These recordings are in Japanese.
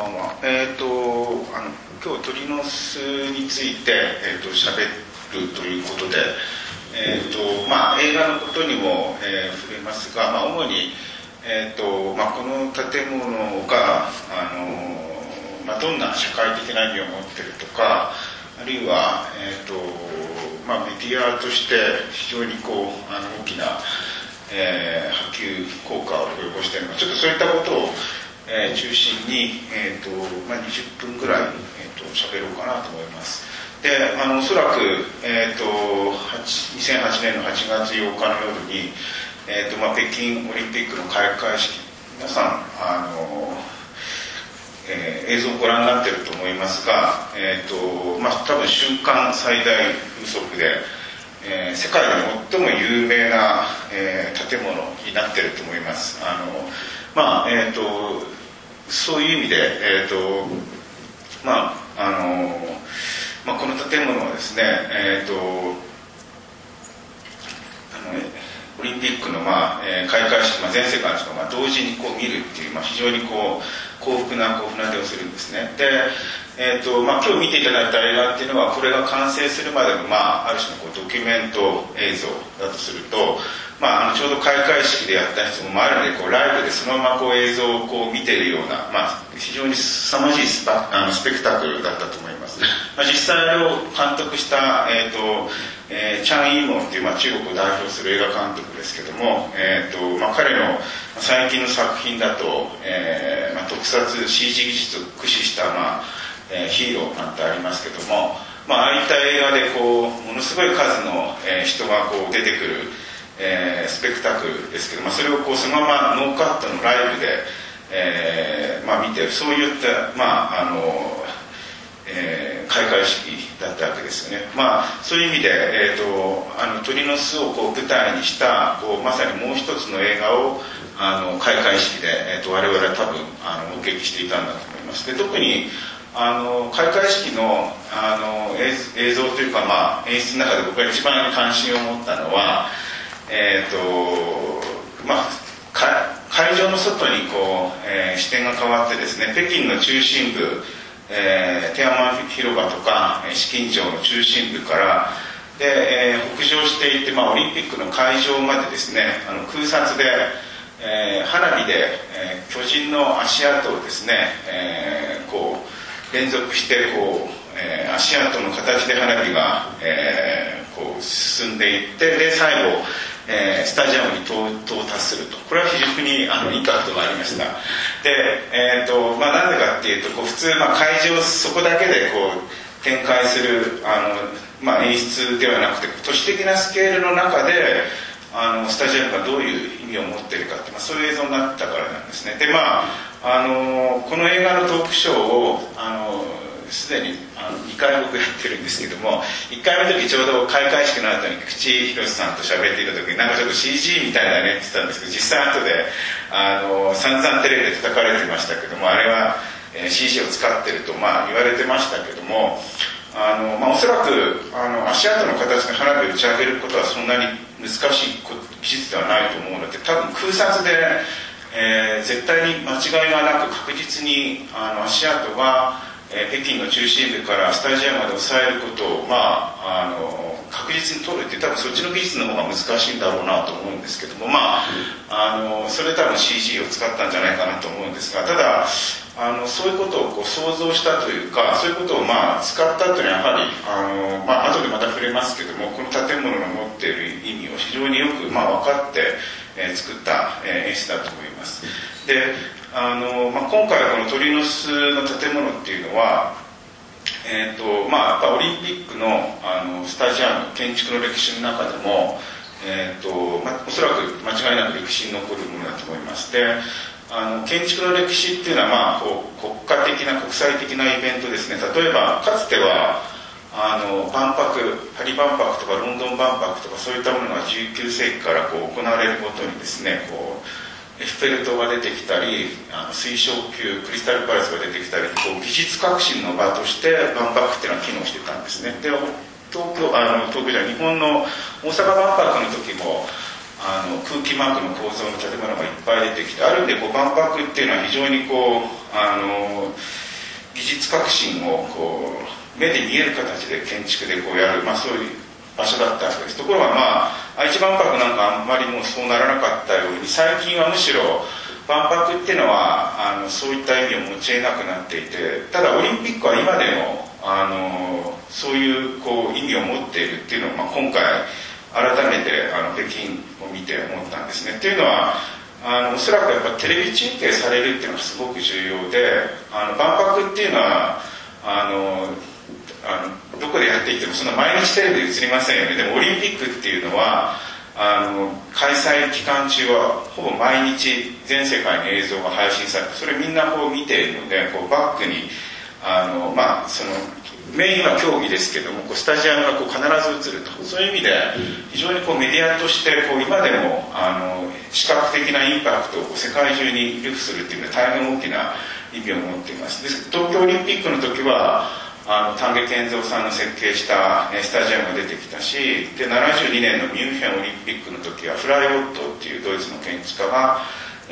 ばんは。えっ、ー、と、あの、今日鳥の巣について、えっ、ー、と、喋るということで、えっ、ー、と、まあ、映画のことにも、えー、触れますが、まあ、主に、えっ、と、まあ、この建物が、あの、まあ、どんな社会的な意味を持ってるとか、あるいは、えっ、と、まあ、メディアとして非常にこう、あの、大きな、えー、波及効果を及ぼしているのちょっとそういったことを、えー、中心に、えーとまあ、20分ぐらい、えーと、喋ろうかなと思います。であのおそらく、えーと、2008年の8月8日の夜に、えーとまあ、北京オリンピックの開会式皆さんあの、えー、映像をご覧になってると思いますが、えーとまあ、多分瞬間最大風速で、えー、世界で最も有名な、えー、建物になってると思います。あのまあえーとそういう意味で、えーとまああのまあ、この建物はですね、えーとあのオリンピックの、まあえー、開会式、まあ、全世界の人が、まあ、同時にこう見るっていう、まあ、非常にこう幸福なこう船出をするんですね。でえーとまあ、今日見ていただいた映画っていうのはこれが完成するまでの、まあ、ある種のこうドキュメント映像だとすると、まあ、あのちょうど開会式でやった人もあるのでこうライブでそのままこう映像をこう見ているような、まあ、非常に凄まじいスパあのスペクタクルだったと思います、まあ、実際を監督した、えーとえー、チャン・イーモンっていう、まあ、中国を代表する映画監督ですけども、えーとまあ、彼の最近の作品だと、えーまあ、特撮 CG 技術を駆使した、まあえー、ヒーローなんてありますけども、まあ、ああいった映画でこうものすごい数の、えー、人がこう出てくる、スペクタクルですけど、まあ、それをこうそのままノーカットのライブで、えーまあ、見てそういった、まああのえー、開会式だったわけですよね、まあ、そういう意味で、えーと、あの鳥の巣をこう舞台にしたこうまさにもう一つの映画をあの開会式で、えーと、我々は多分あの目撃していたんだと思います。で特にあの開会式のあの映像というか、まあ、演出の中で僕が一番関心を持ったのは、えーとまあ、会場の外にこう、えー、視点が変わってですね北京の中心部、えー、天安門広場とか紫禁城の中心部からで、えー、北上していって、まあ、オリンピックの会場までですねあの空撮で、えー、花火で、えー、巨人の足跡をですね、えー、こう連続してこう、えー、足跡の形で花火が、えー、こう進んでいってで最後、えー、スタジアムに到達すると。これは非常にあのインパクトがありました。で、えーとまあ、なんでかっていうとこう普通、まあ、会場そこだけでこう展開するあの、まあ、演出ではなくて都市的なスケールの中であのスタジアムがどういう意味を持っているかって、まあ、そういう映像になったからなんですね。でまああのこの映画のトークショーをあのすでにあの2回僕やってるんですけども1回目の時ちょうど開会式の後に口博さんと喋っていた時になんかちょっと CG みたいだねって言ったんですけど実際後であの散々テレビで叩かれてましたけどもあれは、えー、CG を使ってると、まあ、言われてましたけどもあの、まあ、おそらくあの足跡の形で花火を打ち上げることはそんなに難しい技術ではないと思うので多分空撮でえー、絶対に間違いがなく確実にあの足跡が、えー、北京の中心部からスタジアムまで抑えることを、まあ、あの確実に取るって多分そっちの技術の方が難しいんだろうなと思うんですけどもまああのそれ多分 CG を使ったんじゃないかなと思うんですがただあのそういうことをこう想像したというかそういうことをまあ使ったというのはやはりあの、まあ後でまた触れますけどもこの建物の持っている意味を非常によく、まあ、分かってえー、作った、え、演出だと思います。であの、まあ、今回この鳥の巣の建物っていうのはえーとまあ、やっぱオリンピックのあのスタジアム建築の歴史の中でも、えーとまあ、おそらく間違いなく歴史に残るものだと思いますであの建築の歴史っていうのは、まあ、こう国家的な国際的なイベントですね。例えばかつてはあの万博パリ万博とかロンドン万博とかそういったものが19世紀からこう行われるごとにですねこうエッフェル塔が出てきたりあの水晶球クリスタルパレスが出てきたりこう技術革新の場として万博っていうのは機能してたんですね。で東京あの東京じゃ日本の大阪万博の時もあの空気マークの構造の建物がいっぱい出てきてあるんでこう万博っていうのは非常にこうあの技術革新をこう目で見える形で建築でこうやる、まあ、そういう場所だったわけですところがまあ愛知万博なんかあんまりもうそうならなかったように最近はむしろ万博っていうのはあのそういった意味を持ち得なくなっていてただオリンピックは今でもあのそういうこう意味を持っているっていうのを、まあ、今回改めてあの北京を見て思ったんですね。っていうのはあのおそらくやっぱテレビ中継されるっていうのがすごく重要であの万博っていうのはあのあのどこでやっていてもその毎日テレビで映りませんよね。でもオリンピックっていうのはあの開催期間中はほぼ毎日全世界に映像が配信されてそれみんなこう見ているのでこうバックにあのまあそのメインは競技ですけどもこうスタジアムがこう必ず映ると。そういう意味で非常にこうメディアとしてこう今でもあの視覚的なインパクトを世界中に流布するっていうのは大変大きな意味を持っています。で東京オリンピックの時はあの丹下健三さんの設計したスタジアムが出てきたしで72年のミュンヘンオリンピックの時はフライオットっていうドイツの建築家が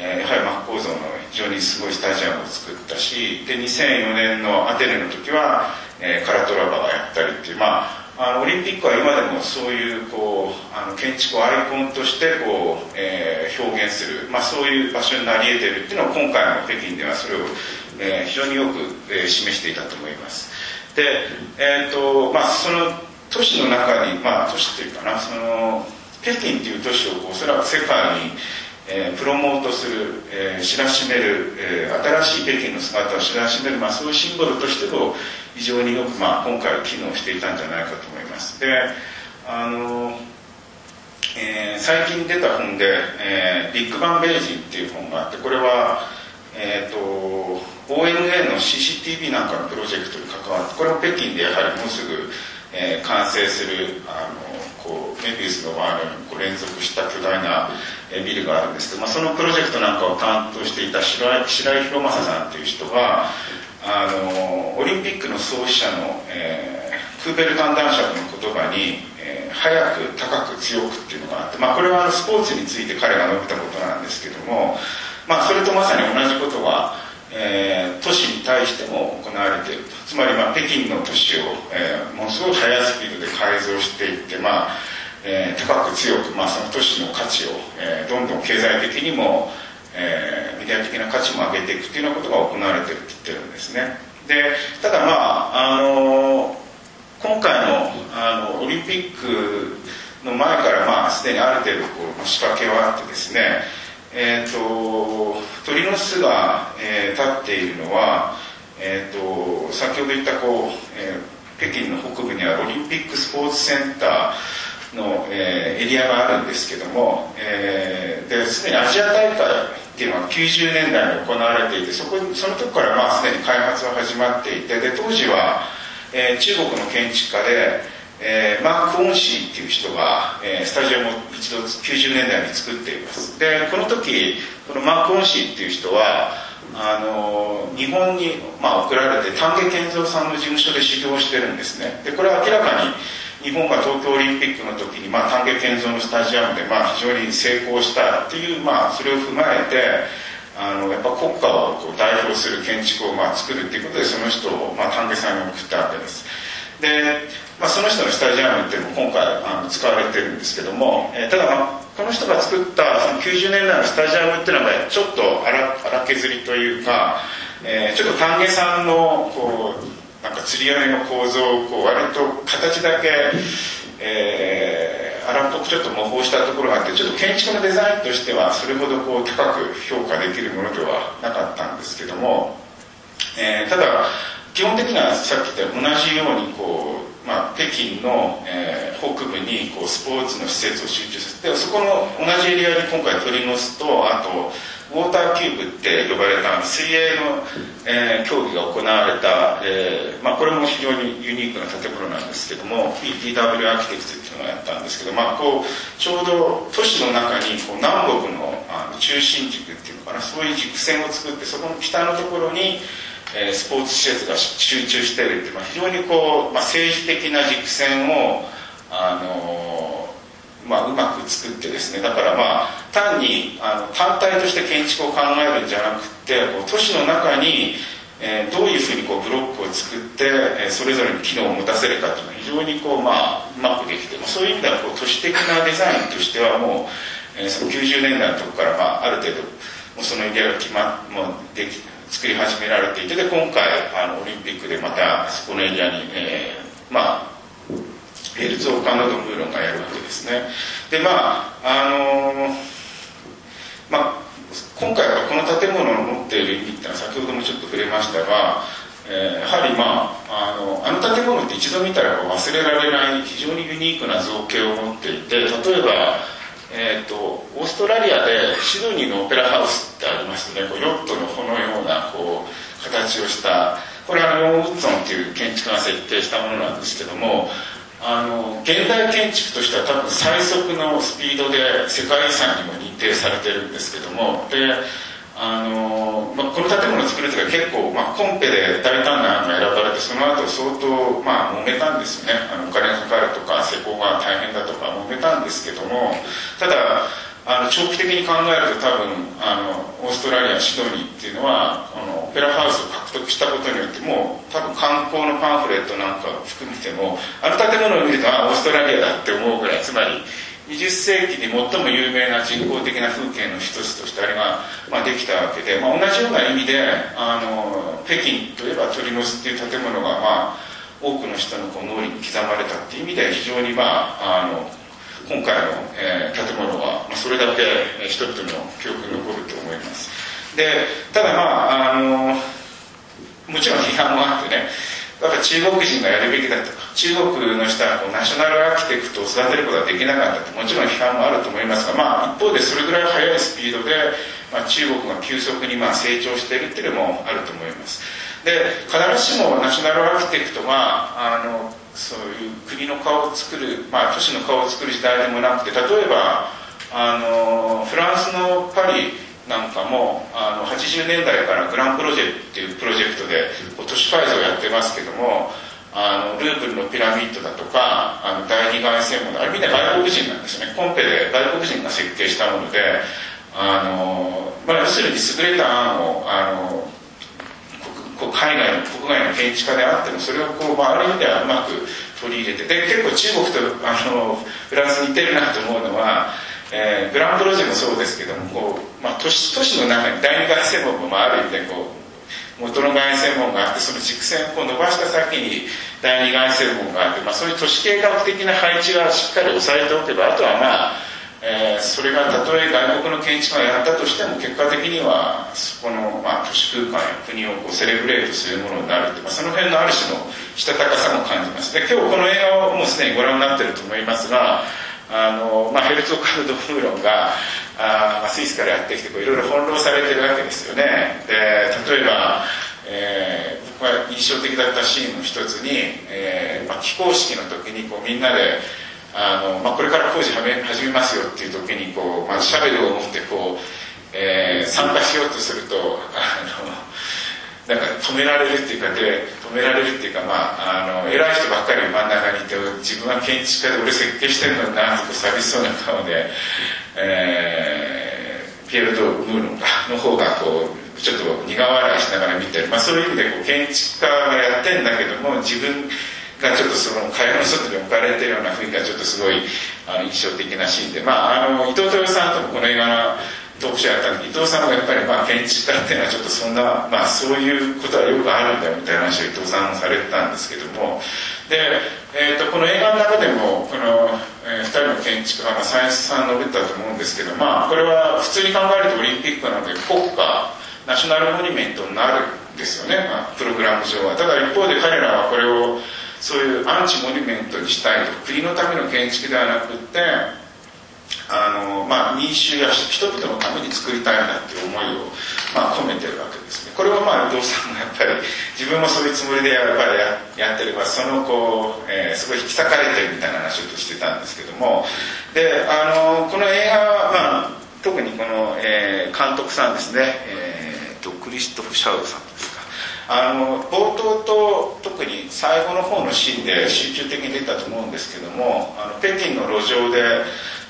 えー、やはり真っ向像の非常にすごいスタジアムを作ったしで2004年のアテネの時は、えー、カラトラバがやったりっていうまああのオリンピックは今でもそういうこうあの建築をアイコンとしてこう、えー、表現する、まあ、そういう場所になり得てるっていうのを今回の北京ではそれを、えー、非常によく、えー、示していたと思います。で、えーとまあ、その都市の中に、まあ、都市っていうかなその北京っていう都市をおそらく世界にえー、プロモートする、えー、知らしめる、えー、新しい北京の姿を知らしめる、まあ、そういうシンボルとしても非常によく、まあ、今回機能していたんじゃないかと思います。であの、えー、最近出た本で、えー「ビッグバン・ベージン」っていう本があってこれはえーと、ONA の CCTV なんかのプロジェクトに関わってこれも北京でやはりもうすぐ、えー、完成するあのこうメビウスの輪にこう連続した巨大なビルがあるんですけど、まあ、そのプロジェクトなんかを担当していた白井白井博正さんという人があのオリンピックの創始者の、えー、クーベルタン男爵の言葉に、えー、早く高く強くっていうのがあって、まあ、これはスポーツについて彼が述べたことなんですけども、まあ、それとまさに同じことが、えー、都市に対しても行われていると。つまり、まあ、北京の都市を、えー、ものすごい速いスピードで改造していって、まあえー、高く強く、まあ、その都市の価値を、えー、どんどん経済的にも、えー、メディア的な価値も上げていくっていうようなことが行われているって言ってるんですね。でただまああの今回のあのオリンピックの前からまあすでにある程度こう仕掛けはあってですねえーと、鳥の巣が、えー、立っているのは、えーと、先ほど言ったこう、えー、北京の北部にあるオリンピックスポーツセンターの、えー、エリアがあるんですけども、えー、ですでにアジア大会っていうのは90年代に行われていてそこその時からまあすでに開発は始まっていてで当時は、えー、中国の建築家で、えー、マーク・オンシーっていう人が、えー、スタジオも一度90年代に作っています。でこの時このマーク・オンシーっていう人はあの日本に、まあ、送られて丹下健三さんの事務所で修行してるんですね。でこれは明らかに日本が東京オリンピックの時に、まあ、丹下健三のスタジアムで、まあ、非常に成功したっていう、まあ、それを踏まえてあのやっぱ国家をこう代表する建築をまあ作るっていうことでその人を、まあ、丹下さんに送ったわけです。で、まあ、その人のスタジアムっていうのも今回あの使われてるんですけども、えー、ただ、まあ、この人が作ったその90年代のスタジアムっていうのはちょっと荒削りというか、えー、ちょっと丹下さんのこうなんか釣り合いの構造をこう割と形だけ、えー、荒っぽくちょっと模倣したところがあってちょっと建築のデザインとしてはそれほどこう高く評価できるものではなかったんですけども、えー、ただ基本的にはさっき言った同じようにこう、まあ、北京の、えー、北部にこうスポーツの施設を集中させてそこの同じエリアに今回取り乗すとあとウォーターキューブって呼ばれた水泳の、えー、競技が行われた、えーまあ、これも非常にユニークな建物なんですけども PTW アーキテクツっていうのをやったんですけど、まあ、こうちょうど都市の中にこう南北のあの中心軸っていうのかなそういう軸線を作ってそこの北のところに、え、スポーツ施設が集中しているっていう、まあ、非常にこう、まあ、政治的な軸線をあのまあ、うまく作ってですねだからまあ単にあの単体として建築を考えるんじゃなくてこう都市の中に、えー、どういうふうにこうブロックを作って、えー、それぞれに機能を持たせるかというのは非常にこう、まあ、うまくできてそういう意味ではこう都市的なデザインとしてはもう、えー、その90年代のとこから、まあ、ある程度もうそのイデアが決まもうでき作り始められていてで今回あのオリンピックでまたそこのエリアに、えー、まあヘルツオーカーなどムーロンがやるわけですね。でまああのまあ今回はこの建物の持っている意味っていうのは先ほどもちょっと触れましたが、えー、やはりまああのあの建物って一度見たら忘れられない非常にユニークな造形を持っていて例えばえーと、オーストラリアでシドニーのオペラハウスってありますねこうヨットの帆のようなこう形をしたこれはヨン・ウッソンっていう建築が設定したものなんですけどもあの現代建築としては多分最速のスピードで世界遺産にも認定されてるんですけどもであの、まあ、この建物を作る時は結構、まあ、コンペで大胆な案が選ばれてその後相当、まあ、揉めたんですよね。あのお金がかかるとか施工が大変だとか揉めたんですけどもただあの長期的に考えると多分あのオーストラリアシドニーっていうのはこのオペラハウスを獲得したことによってもう多分観光のパンフレットなんかを含めてもあの建物を見るとあオーストラリアだって思うぐらいつまり20世紀に最も有名な人工的な風景の一つとしてあれが、まあ、できたわけで、まあ、同じような意味であの北京といえば鳥の巣っていう建物が、まあ、多くの人のこう脳に刻まれたっていう意味で非常に、まあ、あの今回の、えー、建物は、まあ、それだけ人々の記憶に残ると思います。でただまああのもちろん批判もあってねやっぱ中国人がやるべきだとか中国の人はこうナショナルアーキテクトを育てることができなかったってもちろん批判もあると思いますが、まあ、一方でそれぐらい速いスピードで、まあ、中国が急速にまあ成長しているっていうのもあると思います。で必ずしもナショナルアーキテクトがあのそういう国の顔を作る、まあ、都市の顔を作る時代でもなくて例えばあのフランスのパリなんかもあの80年代からグランプロジェクトっていうプロジェクトで都市改造をやってますけどもあのルーブルのピラミッドだとかあの第二外線門あれみんな外国人なんですね。コンペで外国人が設計したものであの、まあ、要するに優れた案をあの海外の国外の建築家であってもそれをこう、まあ、ある意味ではうまく取り入れてで結構中国とあのフランス似てるなと思うのは、えー、グランプロジェもそうですけどもこう、まあ、都市都市の中に第二外線門も、まあ、ある意味でこう元の外線門があってその軸線をこう伸ばした先に第二外線門があって、まあ、そういう都市計画的な配置はしっかり押さえておけばあとはまあえー、それがたとえ外国の建築家がやったとしても結果的にはそこの、まあ、都市空間や国をこうセレブレートするものになるって、まあ、その辺のある種のしたたかさも感じます。で今日この映画をもうすでにご覧になってると思いますがあの、まあ、ヘルツォカルド・フーロンがあ、まあ、スイスからやってきていろいろ翻弄されてるわけですよね。で例えば、えー、僕は印象的だったシーンの一つに、えーまあ、起工式の時にこうみんなであの、まあ、これから工事始めますよっていう時にこう、まあ、シャベルを持ってこう、えー、参加しようとするとあのなんか止められるっていうかで止められるっていうかまああの偉い人ばっかり真ん中にいて自分は建築家で俺設計してるのになと寂しそうな顔で、えー、ピエロ・ド・ムーロンの方がこうちょっと苦笑いしながら見てる、まあ、そういう意味でこう建築家がやってんだけども自分がちょっとその会話の外に置かれてるような雰囲気がちょっとすごいあの印象的なシーンで、まあ、あの伊藤豊さんともこの映画のトークショーやった伊藤さんがやっぱり、まあ、建築家っていうのはちょっとそんな、まあ、そういうことはよくあるんだよみたいな話を伊藤さんもされてたんですけども。で、えーと、この映画の中でもこの、えー、2人の建築家がサイエンスさん述べたと思うんですけど、まあ、これは普通に考えるとオリンピックなので国家ナショナルモニュメントになるんですよね、まあ、プログラム上は。ただ一方で彼らはこれをそういうアンチモニュメントにしたいと。国のための建築ではなくってあの、まあ、民衆や人々のために作りたいんだっていう思いを、まあ、込めてるわけですね。これはまあ伊藤さんがやっぱり自分もそういうつもりでやっぱりややってればそのこう、えー、すごい引き裂かれてるみたいな話をしてたんですけども。であのこの映画は、まあ、特にこの、えー、監督さんですね、えーと、クリストフ・シャウさんですか。あの冒頭と特に最後の方のシーンで集中的に出たと思うんですけどもあの北京の路上で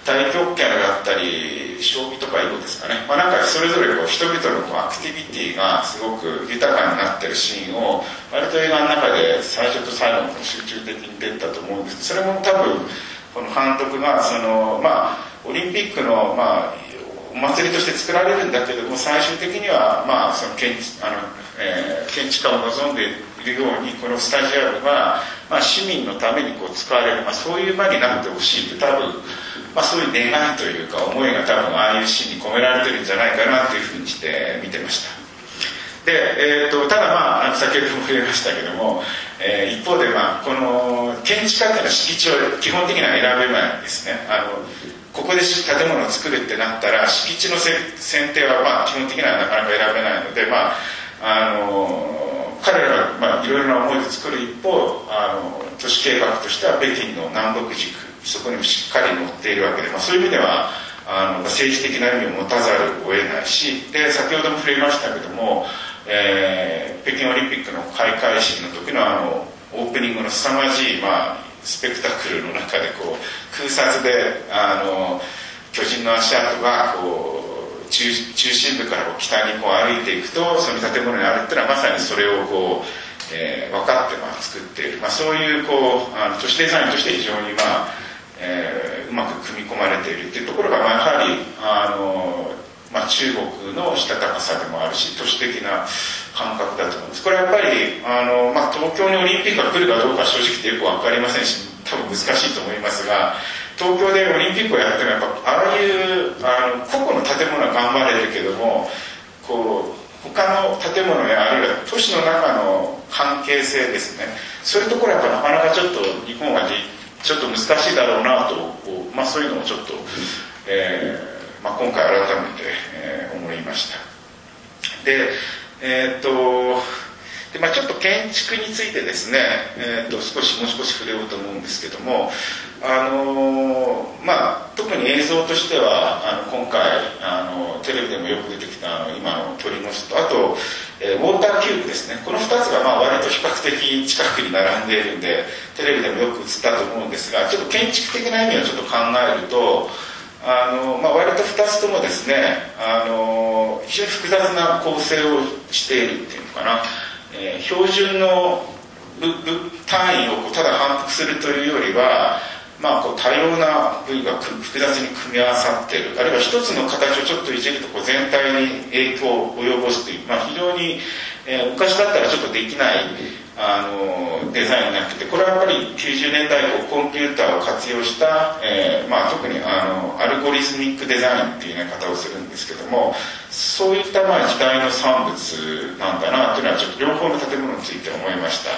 太極拳だったり将棋とか囲碁ですかね、まあ、なんかそれぞれこう人々のこうアクティビティがすごく豊かになってるシーンを割と映画の中で最初と最後の集中的に出たと思うんですそれも多分この監督がそのまあオリンピックのまあお祭りとして作られるんだけども最終的にはまあその建あの、えー、建築家を望んでいるようにこのスタジアムは、まあ、市民のためにこう使われる、まあ、そういう場になってほしいって多分まあ、そういう願いというか思いが多分ああいう詩に込められてるんじゃないかなというふうにして見てました。で、えーと、ただまあ先ほども触れましたけども、えー、一方でまあこの建築家っていうのは敷地を基本的には選べないんですね。あのここで建物を作るってなったら敷地の選定はまあ基本的にはなかなか選べないのでまああの彼らはまあいろいろな思いで作る一方あの都市計画としては北京の南北軸そこにもしっかり載っているわけで、まあ、そういう意味ではあの政治的な意味を持たざるを得ないしで先ほども触れましたけども、えー、北京オリンピックの開会式の時のあのオープニングの凄まじい、まあ、スペクタクルの中でこう空撮であの巨人の足跡がこう中中心部から北にこう歩いていくとその建物にあるっていうのはまさにそれをこう、えー、分かってまあ作っている、まあ、そういうこうあの都市デザインとして非常にまあえー、うまく組み込まれているっていうところが、まあ、やはりあの、まあ、中国のしたたかさでもあるし都市的な感覚だと思うんです。これはやっぱりあの、まあ、東京にオリンピックが来るかどうか正直てよく分かりませんし多分難しいと思いますが東京でオリンピックをやってもやっぱああいうあの個々の建物は頑張れるけどもこう他の建物やあるいは都市の中の関係性ですね。そういうところはやっぱなかなかちょっと日本はでちょっと難しいだろうなとまあ、そういうのをちょっと、えーまあ、今回改めて、えー、思いました。でえー、っとで、まあ、ちょっと建築についてですね、えー、っと少しもう少し触れようと思うんですけどもあのー、まあ、特に映像としてはあの今回あのテレビでもよく出てきたあの今の鳥の巣とあとえー、ウォーターキューブですね。この2つがまあ割と比較的近くに並んでいるんでテレビでもよく映ったと思うんですがちょっと建築的な意味をちょっと考えるとあの、まあ、割と2つともですねあの非常に複雑な構成をしているっていうのかな、えー、標準の単位をただ反復するというよりはまあ、こう多様な部位が複雑に組み合わさっている。あるいは一つの形をちょっといじるとこう全体に影響を及ぼすという、まあ、非常に、えー、昔だったらちょっとできないあのデザインになっててこれはやっぱり90年代以降コンピューターを活用した、えーまあ、特にあのアルゴリズミックデザインっていう言い方をするんですけどもそういったまあ時代の産物なんだなというのはちょっと両方の建物について思いました。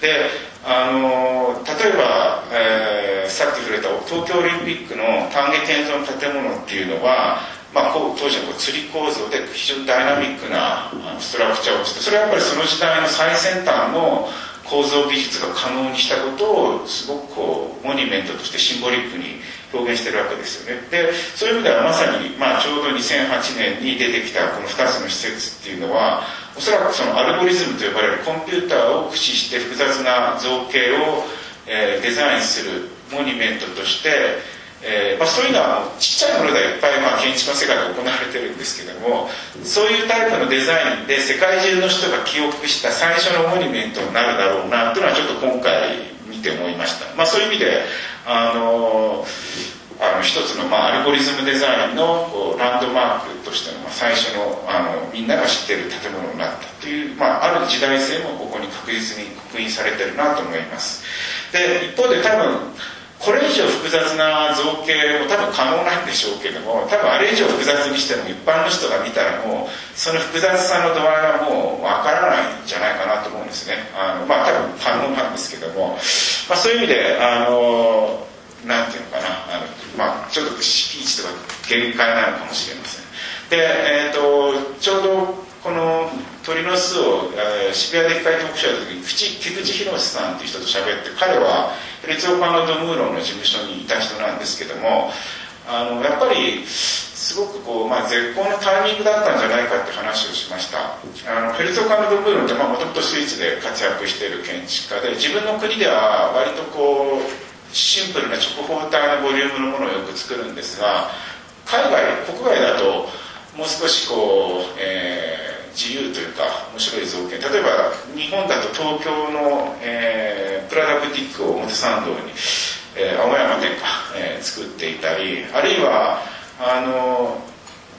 であの例えば、えー、さっき触れた東京オリンピックの丹下建造の建物っていうのはまあ、当時はこう釣り構造で非常にダイナミックなストラクチャーをしてそれはやっぱりその時代の最先端の構造技術が可能にしたことをすごくこうモニュメントとしてシンボリックに表現してるわけですよね。でそういう意味ではまさに、まあ、ちょうど2008年に出てきたこの2つの施設っていうのはおそらくそのアルゴリズムと呼ばれるコンピューターを駆使して複雑な造形を、えー、デザインするモニュメントとしてえーまあ、そういうのはちっちゃいものではいっぱい、まあ、建築の世界で行われてるんですけどもそういうタイプのデザインで世界中の人が記憶した最初のモニュメントになるだろうなというのはちょっと今回見て思いました、まあ、そういう意味であのあの一つの、まあ、アルゴリズムデザインのこうランドマークとしての、まあ、最初のあのみんなが知ってる建物になったという、まあ、ある時代性もここに確実に刻印されてるなと思います。で一方で多分これ以上複雑な造形も多分可能なんでしょうけども多分あれ以上複雑にしても一般の人が見たらもうその複雑さの度合いはもうわからないんじゃないかなと思うんですね。あのまあ多分可能なんですけども、まあ、そういう意味であのなんていうのかな。あの、まあ、ちょっと敷地とか限界なのかもしれません。で、えーと、ちょうどこの鳥の巣を、えー、渋谷で一回トークショーやった時菊池宏さんっていう人と喋って彼はレツオパンドムーロンの事務所にいた人なんですけどもあのやっぱりすごくこう、まあ、絶好のタイミングだったんじゃないかって話をしました。あのフェルト・カンドブールンってもともとスイスで活躍している建築家で自分の国では割とこうシンプルな直方体のボリュームのものをよく作るんですが海外国外だともう少しこう、えー、自由というか面白い造形。例えば日本だと東京の、えー、プラダブティックを表参道に、えー、青山店か、えー、作っていたりあるいはあの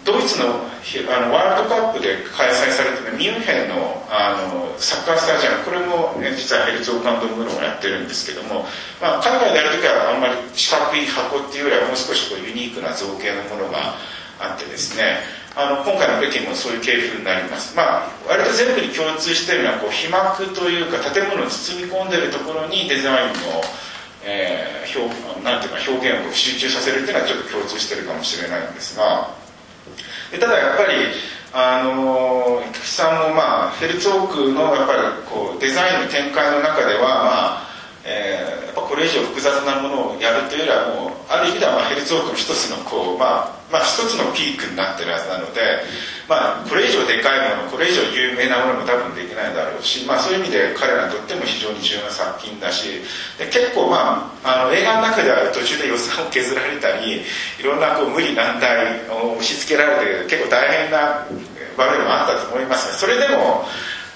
ドイツのあのワールドカップで開催されてるミュンヘンのあのサッカースタジアムこれも、ね、実はヘルツォーカンドムロがやってるんですけども、まあ、海外でやる時はあんまり四角い箱っていうよりはもう少しこうユニークな造形のものがあってですねあの今回の北京もそういう系譜になります。まあ割と全部に共通してるのはこう被膜というか建物を包み込んでるところにデザインの、えー、表なんていうか表現を集中させるっていうのはちょっと共通してるかもしれないんですがでただやっぱりあの菊池さんもまあフェルツォークのやっぱりこうデザインの展開の中ではまあえー、やっぱこれ以上複雑なものをやるというよりはもうある意味ではまあヘルツォークの一つのこう、まあ、まあ一つのピークになってるはずなので、まあ、これ以上でかいものこれ以上有名なものも多分できないだろうし、まあ、そういう意味で彼らにとっても非常に重要な作品だしで結構まああの映画の中では途中で予算を削られたりいろんなこう無理難題を押し付けられて結構大変な場面もあったと思いますがそれでも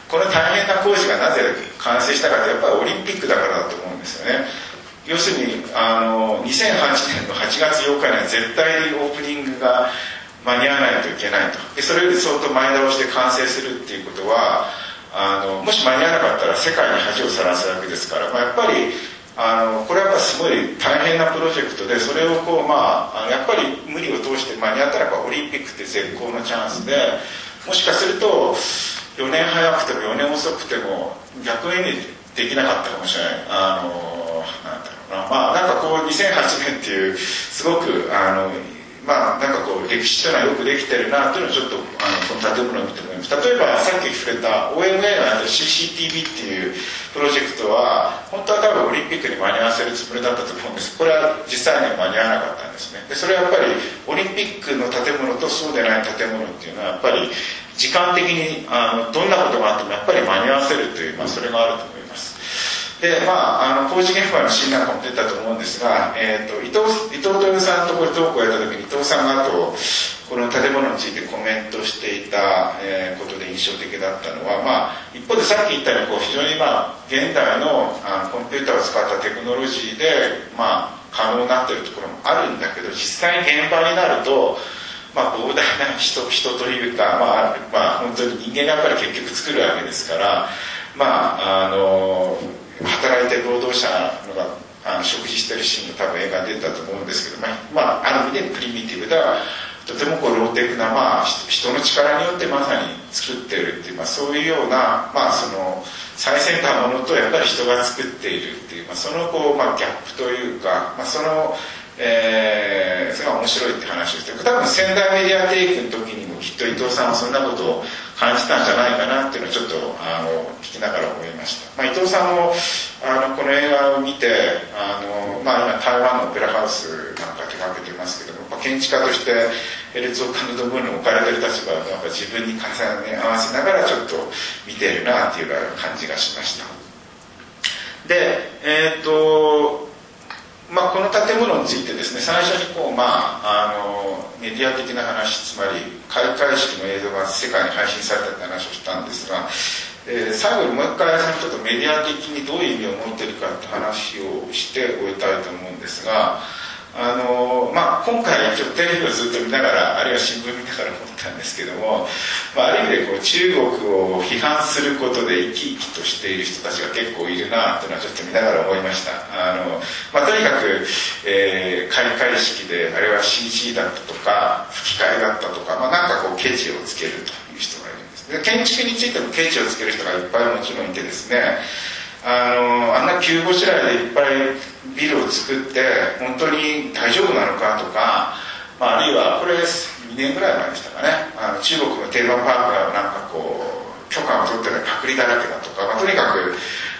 この大変な工事がなぜ完成したかってやっぱりオリンピックだからだと思うんですよね。要するにあの2008年の8月8日には絶対オープニングが間に合わないといけないと。でそれより相当前倒しで完成するっていうことはあのもし間に合わなかったら世界に恥をさらすわけですから、まあ、やっぱりあのこれはやっぱすごい大変なプロジェクトでそれをこうまあやっぱり無理を通して間に合ったらオリンピックって絶好のチャンスでもしかすると4年早くても4年遅くても逆にできなかったかもしれない。あのなんだろうな。まあなんかこう2008年っていうすごくあのまあなんかこう歴史というのはよくできてるなっていうのをちょっとあのこの建物を見て思います。例えばさっき触れた OMA が CCTV っていうプロジェクトは本当は多分オリンピックに間に合わせるつもりだったと思うんです。これは実際には間に合わなかったんですね。でそれはやっぱりオリンピックの建物とそうでない建物っていうのはやっぱり時間的にあのどんなことがあってもやっぱり間に合わせるという、まあ、それがあると思います。でまああの工事現場のシーンなんかも出たと思うんですが、えーと、伊藤伊藤豊さんとこれトークをやった時に伊藤さんがあとこの建物についてコメントしていた、えー、ことで印象的だったのは、まあ、一方でさっき言ったようにこう非常に、まあ、現代のあのコンピューターを使ったテクノロジーで、まあ、可能になっているところもあるんだけど実際に現場になるとまあ、膨大な人人というか、まあ、まあ、本当に人間がやっぱり結局作るわけですから、まあ、あの働いてる労働者のがあの食事してるシーンも多分映画に出たと思うんですけど、まあ、まあ、ある意味でプリミティブではとてもこうローテクな、まあ、人の力によってまさに作ってるっていう、まあ、そういうような、まあ、その最先端のものとやっぱり人が作っているっていう、まあ、そのこう、まあ、ギャップというか、まあ、そのえー、それが面白いって話をして多分仙台メディアテイクの時にもきっと伊藤さんはそんなことを感じたんじゃないかなっていうのをちょっとあの聞きながら思いました、まあ、伊藤さんもあのこの映画を見てあの、まあ、今台湾のオペラハウスなんか手がけてますけども、まあ、建築家としてエレツォーカヌドブーに置かれてる立場をなんか自分に重ね合わせながらちょっと見てるなっていう感じがしました。でえっ、とまあ、この建物についてですね最初にこう、まあ、あのメディア的な話つまり開会式の映像が世界に配信されたって話をしたんですが、えー、最後にもう一回ちょっとメディア的にどういう意味を持ってるかって話をして終えたいと思うんですがあのまあ、今回ちょっとテレビをずっと見ながらあるいは新聞見ながら思ったんですけども、まあ、ある意味でこう中国を批判することで生き生きとしている人たちが結構いるなというのはちょっと見ながら思いました。あの、まあ、とにかく、えー、開会式であれは CG だったとか吹き替えだったとか、まあ、なんかこうケチをつけるという人がいるんですで建築についてもケチをつける人がいっぱいもちろんいてですね。あのあんな急ごしらえでいっぱいビルを作って本当に大丈夫なのかとか、まあ、あるいはこれ2年ぐらい前でしたかね。あの中国のテーマパークがなんかこう許可を取ってない隔離だらけだとか、まあ、とにかく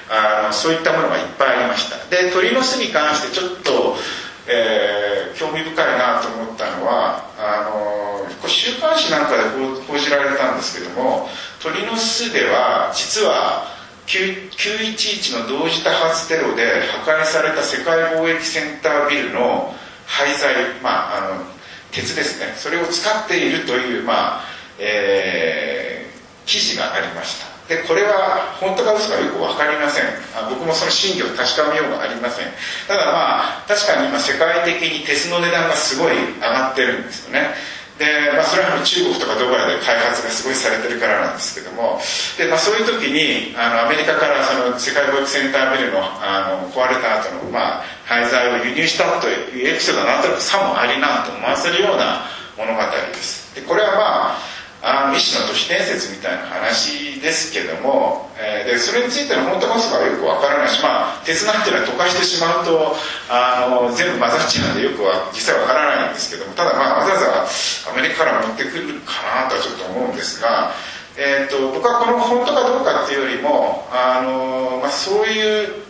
あのそういったものがいっぱいありました。で鳥の巣に関してちょっと、えー、興味深いなと思ったのはあの週刊誌なんかで報じられたんですけども鳥の巣では実は911の同時多発テロで破壊された世界貿易センタービルの廃材、まあ、あの鉄ですね。それを使っているという、まあえー、記事がありました。でこれは本当か嘘かよく分かりません。あ僕もその真偽を確かめようがありません。ただまあ確かに今世界的に鉄の値段がすごい上がってるんですよね。で、まあ、それは中国とかドバイで開発がすごいされてるからなんですけども。で、まあ、そういう時にあのアメリカからその世界貿易センタービルのあの壊れた後のまあ廃材を輸入したというエピソードはなんとなくさもありなと思わせるような物語です。でこれはまああの一種の都市伝説みたいな話ですけども、えー、でそれについての本当か嘘かよくわからないし、まあ、鉄なんていうのは溶かしてしまうとあの全部混ざっちゃうんでよくは実際わからないんですけどもただまあわざわざアメリカから持ってくるかなとはちょっと思うんですが、えーと、僕はこの本当かどうかっていうよりもあの、まあ、そういう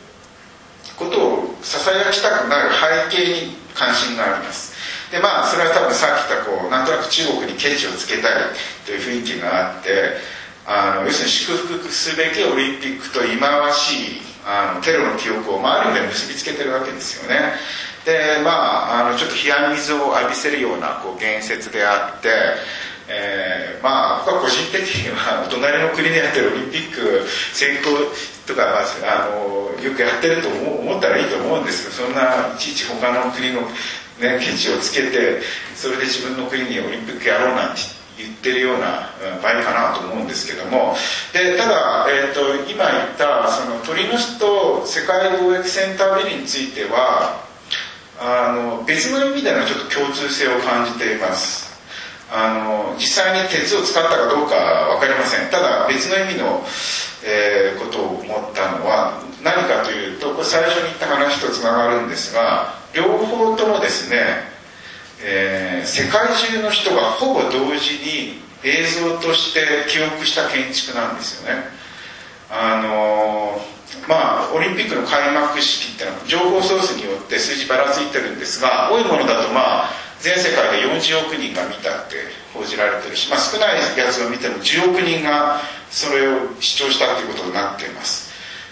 ことをささやきたくなる背景に関心があります。でまあそれは多分さっき言ったこうなんとなく中国にケチをつけたいという雰囲気があってあの要するに祝福すべきオリンピックと忌まわしいあのテロの記憶を、まあ、ある意味で結びつけてるわけですよね。でまああのちょっと冷や水を浴びせるようなこう言説であってえー、まあ僕は個人的にはお隣の国でやってるオリンピック選考とか、まあ、あのよくやってると思ったらいいと思うんですけどそんないちいち他の国のね、ケチをつけてそれで自分の国にオリンピックやろうなんて言ってるような場合かなと思うんですけども。でただ、えーと、今言ったその鳥の巣と世界貿易センタービルについてはあの別の意味でのちょっと共通性を感じています。あの実際に鉄を使ったかどうか分かりません。ただ別の意味の、えー、ことを思ったのは何かというとこれ最初に言った話とつながるんですが両方ともですね、えー、世界中の人がほぼ同時に映像として記憶した建築なんですよね。あのー、まあオリンピックの開幕式ってのは情報ソースによって数字ばらついてるんですが多いものだとまあ全世界で40億人が見たって報じられてるし、まあ、少ないやつを見ても10億人がそれを視聴したっていうことになっています。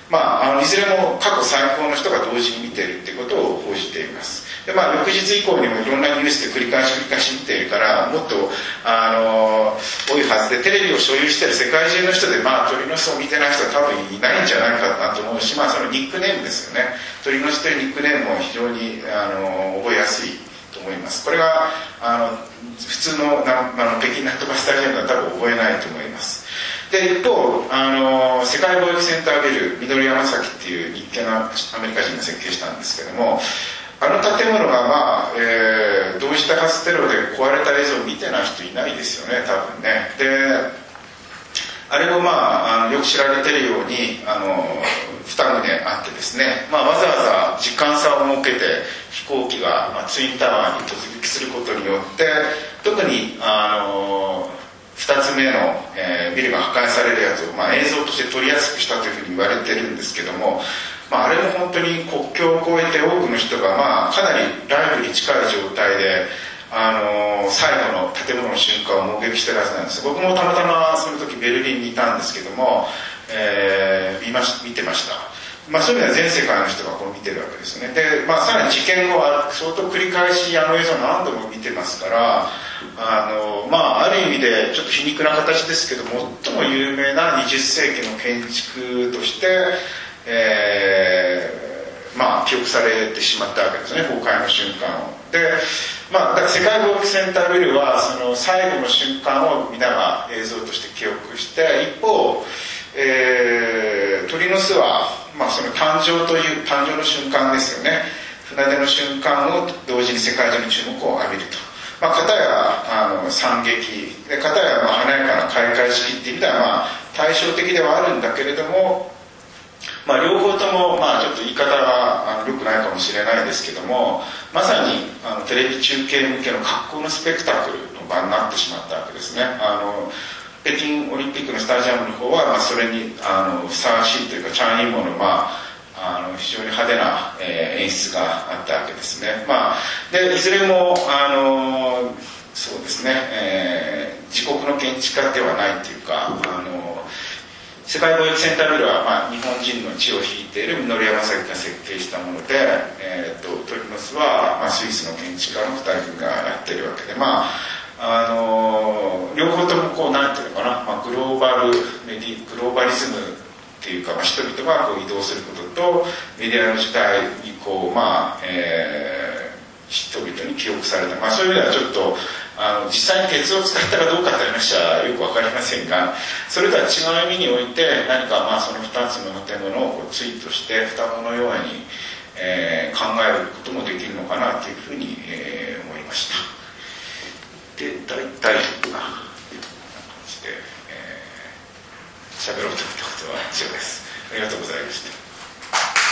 まあ、あのいずれも過去最高の人が同時に見てるってことを報じています。で、まあ、翌日以降にもいろんなニュースで繰り返し繰り返し見ているからもっとあの多いはずでテレビを所有してる世界中の人で、まあ、鳥の巣を見てない人は多分いないんじゃないかなと思うし、まあ、そのニックネームですよね。鳥の巣というニックネームも非常にあの覚えやすいと思います。これがあの普通のなあの北京ナットバスタジアムは多分覚えないと思います。で一方あの世界貿易センタービル緑山崎っていう日系のアメリカ人が設計したんですけどもあの建物がまあ、えー、同時多発テロで壊れた映像を見てない人いないですよね多分ね。であれもまああのよく知られてるようにあの2棟あってですね、まあ、わざわざ時間差を設けて飛行機が、まあ、ツインタワーに突撃することによって特にあの2つ目の、えー、ビルが破壊されるやつを、まあ、映像として撮りやすくしたというふうに言われてるんですけども、まあ、あれも本当に国境を越えて多くの人が、まあ、かなりライブに近い状態で、あのー、最後の建物の瞬間を目撃してるはずなんです。僕もたまたまその時ベルリンにいたんですけども、えー、見まし見てました。まあ、そういう意味では全世界の人がこう見てるわけですねで、まあ、さらに事件後は相当繰り返しあの映像何度も見てますからあの、まあ、ある意味でちょっと皮肉な形ですけど最も有名な20世紀の建築として、えー、まあ、記憶されてしまったわけですね崩壊の瞬間を。でまあ、だから世界貿易センタービルはその最後の瞬間を皆が映像として記憶して一方、えー、鳥の巣は、まあ、その誕生という誕生の瞬間ですよね船出の瞬間を同時に世界中の注目を浴びると。まあ、片やあの惨劇で片やまあ華やかな開会式っていう意味ではまあ対照的ではあるんだけれども、まあ、両方ともまあちょっと言い方が良くないかもしれないですけどもまさにあのテレビ中継向けの格好のスペクタクルの場になってしまったわけですね。あの北京オリンピックのスタジアムの方は、まあ、それにあのふさわしいというかチャーニーモの、まああの非常に派手な、えー、演出があったわけですね。まあ、でいずれもあのそうですね、えー、自国の建築家ではないというかあの世界貿易センタービルは、まあ、日本人の血を引いている稔山崎が設計したもので、えーと、トリノスは、まあ、スイスの建築家の2人がやってるわけでまああの両方ともこうなんていうのかな、まあ、グローバルメディグローバリズムっていうか、まあ、人々がこう移動することとメディアの時代にこうまあ、えー、人々に記憶された、まあ、そういう意味ではちょっとあの実際に鉄を使ったかどうかという話はよく分かりませんがそれとは違う意味において何かまあその2つの建物をこうツイートして双子のように、えー、考えることもできるのかなというふうに、えー、思いました。で大体僕がして、えー、喋ろうと思ったことは以上です。ありがとうございました。